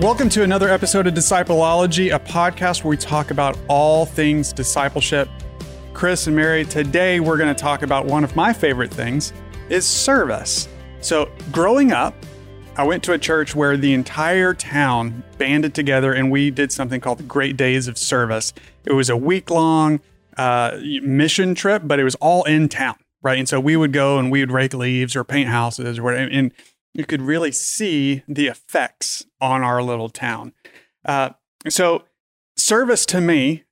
Welcome to another episode of Discipleology, a podcast where we talk about all things discipleship. Chris and Mary, today we're going to talk about one of my favorite things is service. So, growing up, I went to a church where the entire town banded together and we did something called the Great Days of Service. It was a week long uh, mission trip, but it was all in town, right? And so we would go and we would rake leaves or paint houses or whatever. And you could really see the effects on our little town. Uh, so service to me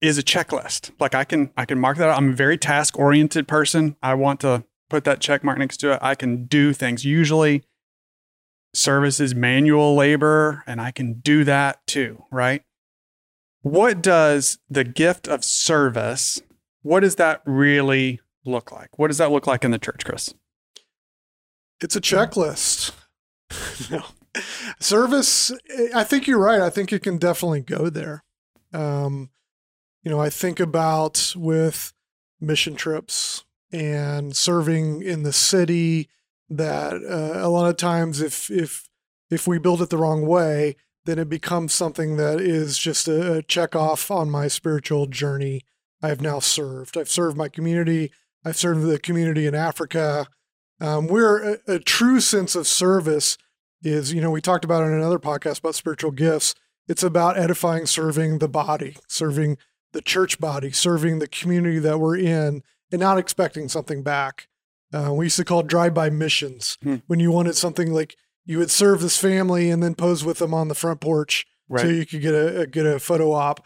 is a checklist. Like I can I can mark that out. I'm a very task oriented person. I want to put that check mark next to it. I can do things. Usually service is manual labor and I can do that too, right? What does the gift of service, what does that really look like? What does that look like in the church, Chris? It's a checklist. no. Service, I think you're right. I think you can definitely go there. Um, you know, I think about with mission trips and serving in the city that uh, a lot of times if if if we build it the wrong way, then it becomes something that is just a, a check off on my spiritual journey. I have now served. I've served my community. I've served the community in Africa. Um, where a, a, true sense of service is, you know, we talked about in another podcast about spiritual gifts. It's about edifying, serving the body, serving the church body, serving the community that we're in, and not expecting something back. Uh, we used to call drive-by missions hmm. when you wanted something like you would serve this family and then pose with them on the front porch right. so you could get a, get a photo op.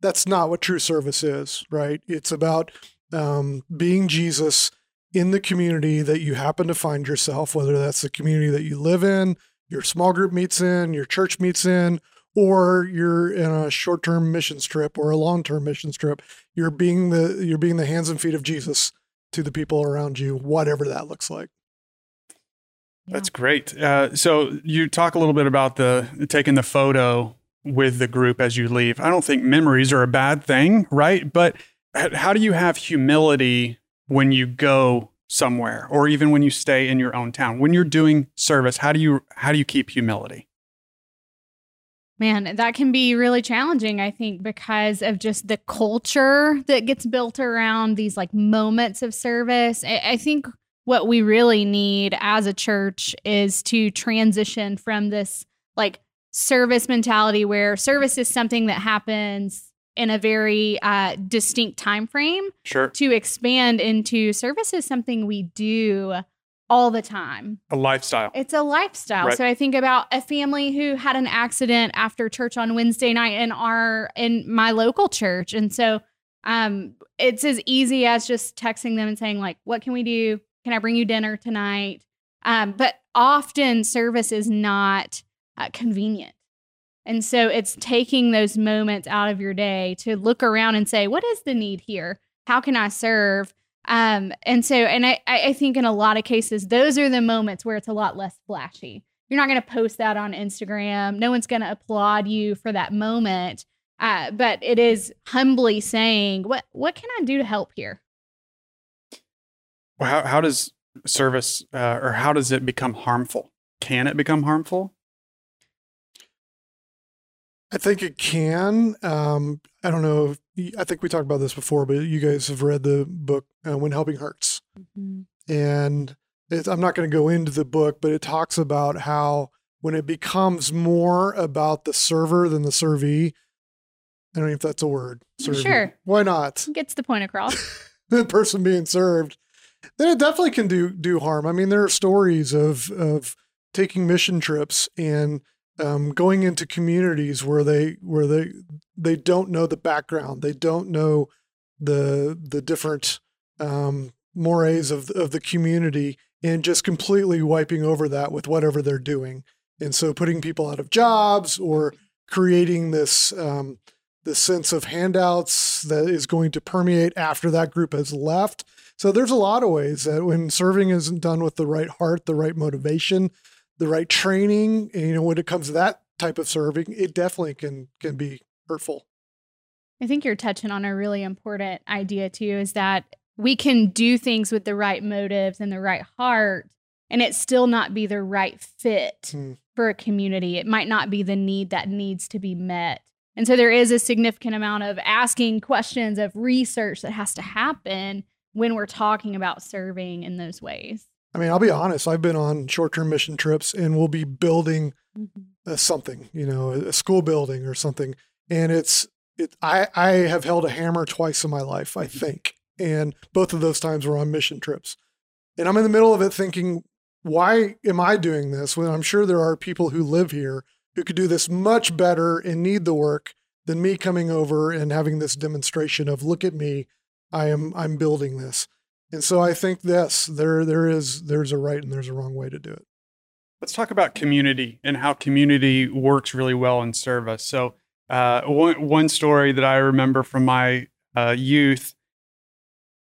That's not what true service is, right? It's about um, being Jesus in the community that you happen to find yourself, whether that's the community that you live in, your small group meets in, your church meets in, or you're in a short-term mission trip or a long-term mission trip. You're being the you're being the hands and feet of Jesus to the people around you, whatever that looks like. That's great. Uh, so you talk a little bit about the taking the photo with the group as you leave. I don't think memories are a bad thing, right? But how do you have humility when you go somewhere or even when you stay in your own town? When you're doing service, how do you how do you keep humility? Man, that can be really challenging, I think, because of just the culture that gets built around these like moments of service. I, I think what we really need as a church is to transition from this like service mentality where service is something that happens in a very uh, distinct time frame sure to expand into service is something we do all the time a lifestyle it's a lifestyle right. so i think about a family who had an accident after church on wednesday night in our in my local church and so um it's as easy as just texting them and saying like what can we do can I bring you dinner tonight? Um, but often service is not uh, convenient. And so it's taking those moments out of your day to look around and say, what is the need here? How can I serve? Um, and so, and I, I think in a lot of cases, those are the moments where it's a lot less flashy. You're not going to post that on Instagram. No one's going to applaud you for that moment. Uh, but it is humbly saying, what, what can I do to help here? how, how does service uh, or how does it become harmful? Can it become harmful? I think it can. Um, I don't know. If, I think we talked about this before, but you guys have read the book uh, "When Helping Hurts," mm-hmm. and I'm not going to go into the book, but it talks about how when it becomes more about the server than the servee. I don't know if that's a word. Servee. Sure. Why not? Gets the point across. the person being served then it definitely can do do harm. I mean, there are stories of of taking mission trips and um, going into communities where they where they they don't know the background, they don't know the the different um, mores of of the community, and just completely wiping over that with whatever they're doing, and so putting people out of jobs or creating this um, this sense of handouts that is going to permeate after that group has left. So there's a lot of ways that when serving isn't done with the right heart, the right motivation, the right training, and, you know, when it comes to that type of serving, it definitely can can be hurtful. I think you're touching on a really important idea too is that we can do things with the right motives and the right heart and it still not be the right fit Hmm. for a community. It might not be the need that needs to be met. And so there is a significant amount of asking questions of research that has to happen when we're talking about serving in those ways. I mean, I'll be honest. I've been on short-term mission trips, and we'll be building uh, something, you know, a school building or something, and it's it. I I have held a hammer twice in my life, I think, and both of those times were on mission trips, and I'm in the middle of it thinking, why am I doing this when I'm sure there are people who live here who could do this much better and need the work than me coming over and having this demonstration of look at me, I am I'm building this. And so I think this there there is there's a right and there's a wrong way to do it. Let's talk about community and how community works really well in service. So, uh, one, one story that I remember from my uh, youth,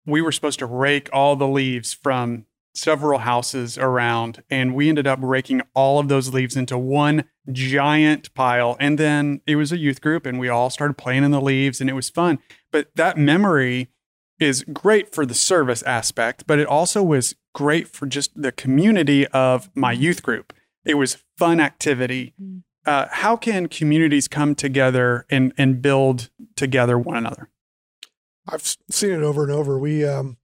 we were supposed to rake all the leaves from several houses around, and we ended up raking all of those leaves into one giant pile. And then it was a youth group, and we all started playing in the leaves, and it was fun. But that memory is great for the service aspect, but it also was great for just the community of my youth group. It was fun activity. Mm. Uh, how can communities come together and, and build together one another? I've seen it over and over. We um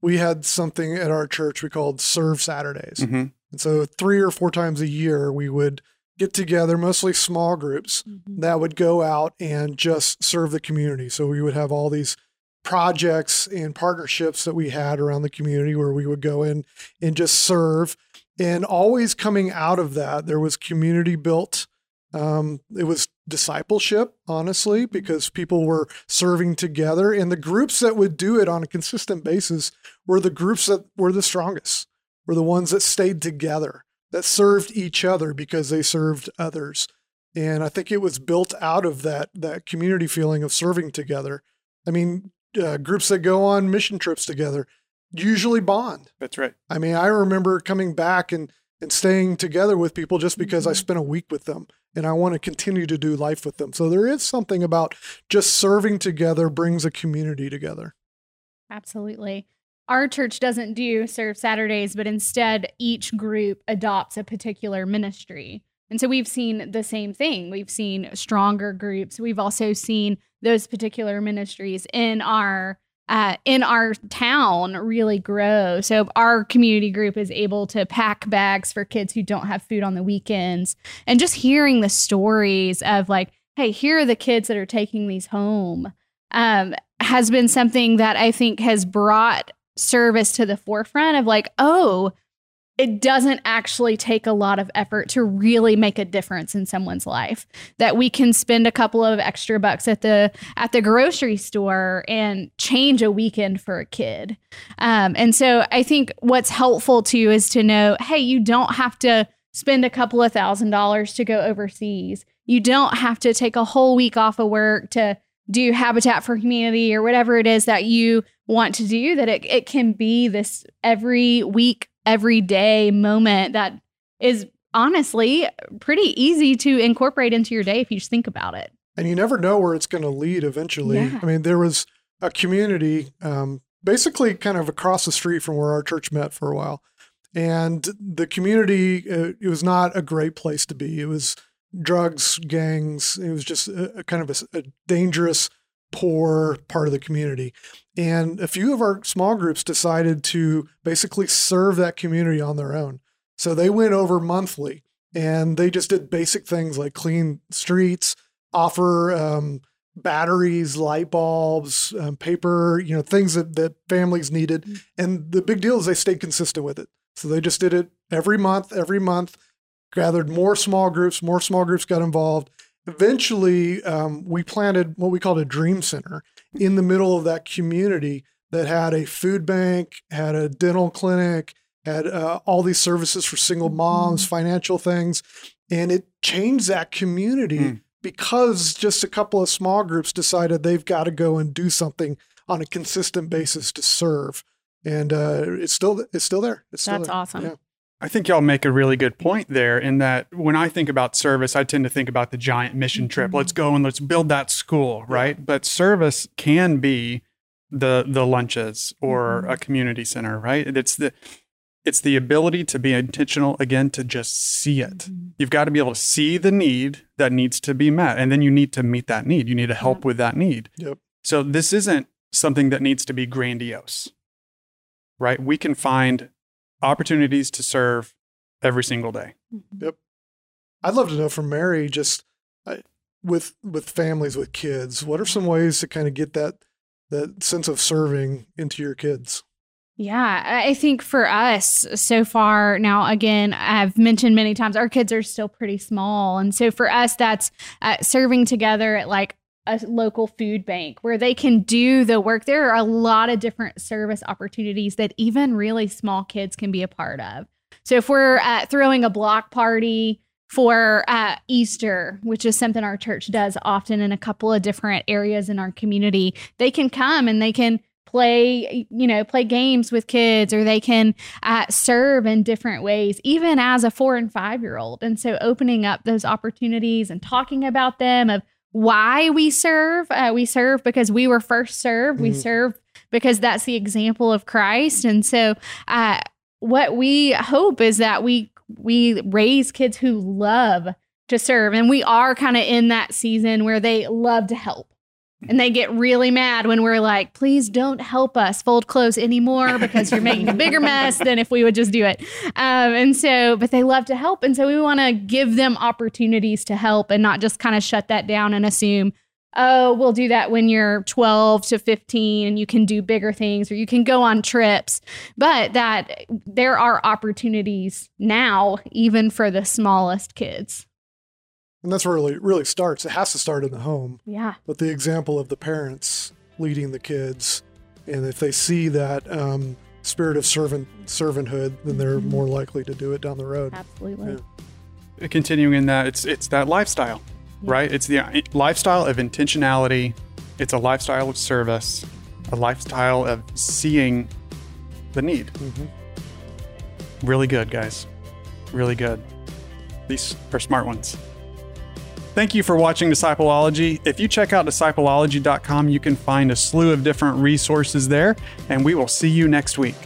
we had something at our church we called Serve Saturdays. hmm And so three or four times a year we would get together, mostly small groups, that would go out and just serve the community. So we would have all these projects and partnerships that we had around the community where we would go in and just serve. And always coming out of that, there was community built. Um, it was discipleship, honestly, because people were serving together. And the groups that would do it on a consistent basis were the groups that were the strongest, were the ones that stayed together, that served each other because they served others. And I think it was built out of that that community feeling of serving together. I mean, uh, groups that go on mission trips together usually bond. That's right. I mean, I remember coming back and and staying together with people just because I Mhm. spent a week with them and I want to continue to do life with them. So there is something about just serving together brings a community together. Absolutely. Our church doesn't do serve Saturdays, but instead each group adopts a particular ministry. And so we've seen the same thing. We've seen stronger groups. We've also seen those particular ministries in our uh, in our town really grow. So our community group is able to pack bags for kids who don't have food on the weekends, and just hearing the stories of like, hey, here are the kids that are taking these home. Um, has been something that I think has brought service to the forefront of like, oh, it doesn't actually take a lot of effort to really make a difference in someone's life. That we can spend a couple of extra bucks at the at the grocery store and change a weekend for a kid. Um, and so I think what's helpful to you is to know, hey, you don't have to spend a couple of thousand dollars to go overseas. You don't have to take a whole week off of work to do Habitat for Humanity or whatever it is that you want to do, that it, it can be this every week, every day moment that is honestly pretty easy to incorporate into your day if you just think about it. And you never know where it's going to lead eventually. Yeah. I mean, there was a community um, basically kind of across the street from where our church met for a while. And the community, uh, it was not a great place to be. It was drugs, gangs. It was just a, a kind of a dangerous, poor part of the community. And a few of our small groups decided to basically serve that community on their own. So they went over monthly and they just did basic things like clean streets, offer um, batteries, light bulbs, um, paper, you know, things that, that families needed. And the big deal is they stayed consistent with it. So they just did it every month, every month, gathered more small groups, more small groups got involved. Eventually, um, we planted what we called a dream center in the middle of that community that had a food bank, had a dental clinic, had uh, all these services for single moms, financial things. And it changed that community Mm. because just a couple of small groups decided they've got to go and do something on a consistent basis to serve. And uh, it's still it's still there. It's still That's there. awesome. Yeah. I think y'all make a really good point there in that when I think about service, I tend to think about the giant mission trip. Mhm. Let's go and let's build that school, right? But service can be the the lunches or Mhm. a community center, right? It's the it's the ability to be intentional again to just see it. Mm-hmm. You've got to be able to see the need that needs to be met, and then you need to meet that need. You need to help Yep. with that need. Yep. So this isn't something that needs to be grandiose, right? We can find opportunities to serve every single day. Yep. I'd love to know from Mary just uh, with with families with kids, what are some ways to kind of get that that sense of serving into your kids? Yeah, I I think for us so far, now again, I've mentioned many times our kids are still pretty small. And so for us, that's uh, serving together at like a local food bank where they can do the work. There are a lot of different service opportunities that even really small kids can be a part of. So if we're uh, throwing a block party, for uh, Easter, which is something our church does often in a couple of different areas in our community. They can come and they can play, you know, play games with kids, or they can uh, serve in different ways, even as a four and five year old. And so, opening up those opportunities and talking about them of why we serve. Uh, we serve because we were first served. We Mhm. serve because that's the example of Christ. And so, uh, what we hope is that we we raise kids who love to serve and we are kind of in that season where they love to help and they get really mad when we're like please don't help us fold clothes anymore because you're making a bigger mess than if we would just do it um, and so but they love to help and so we want to give them opportunities to help and not just kind of shut that down and assume oh, we'll do that when you're 12 to 15 and you can do bigger things or you can go on trips. But that there are opportunities now, even for the smallest kids. And that's where it really really starts. It has to start in the home. Yeah. But the example of the parents leading the kids, and if they see that um, spirit of servant servanthood, then they're Mhm. more likely to do it down the road. Absolutely. Yeah. Continuing in that, it's it's that lifestyle, Yeah. right? It's the uh, lifestyle of intentionality. It's a lifestyle of service, a lifestyle of seeing the need. Mhm. Really good, guys. Really good. These are smart ones. Thank you for watching Discipleology. If you check out discipleology.com, you can find a slew of different resources there, and we will see you next week.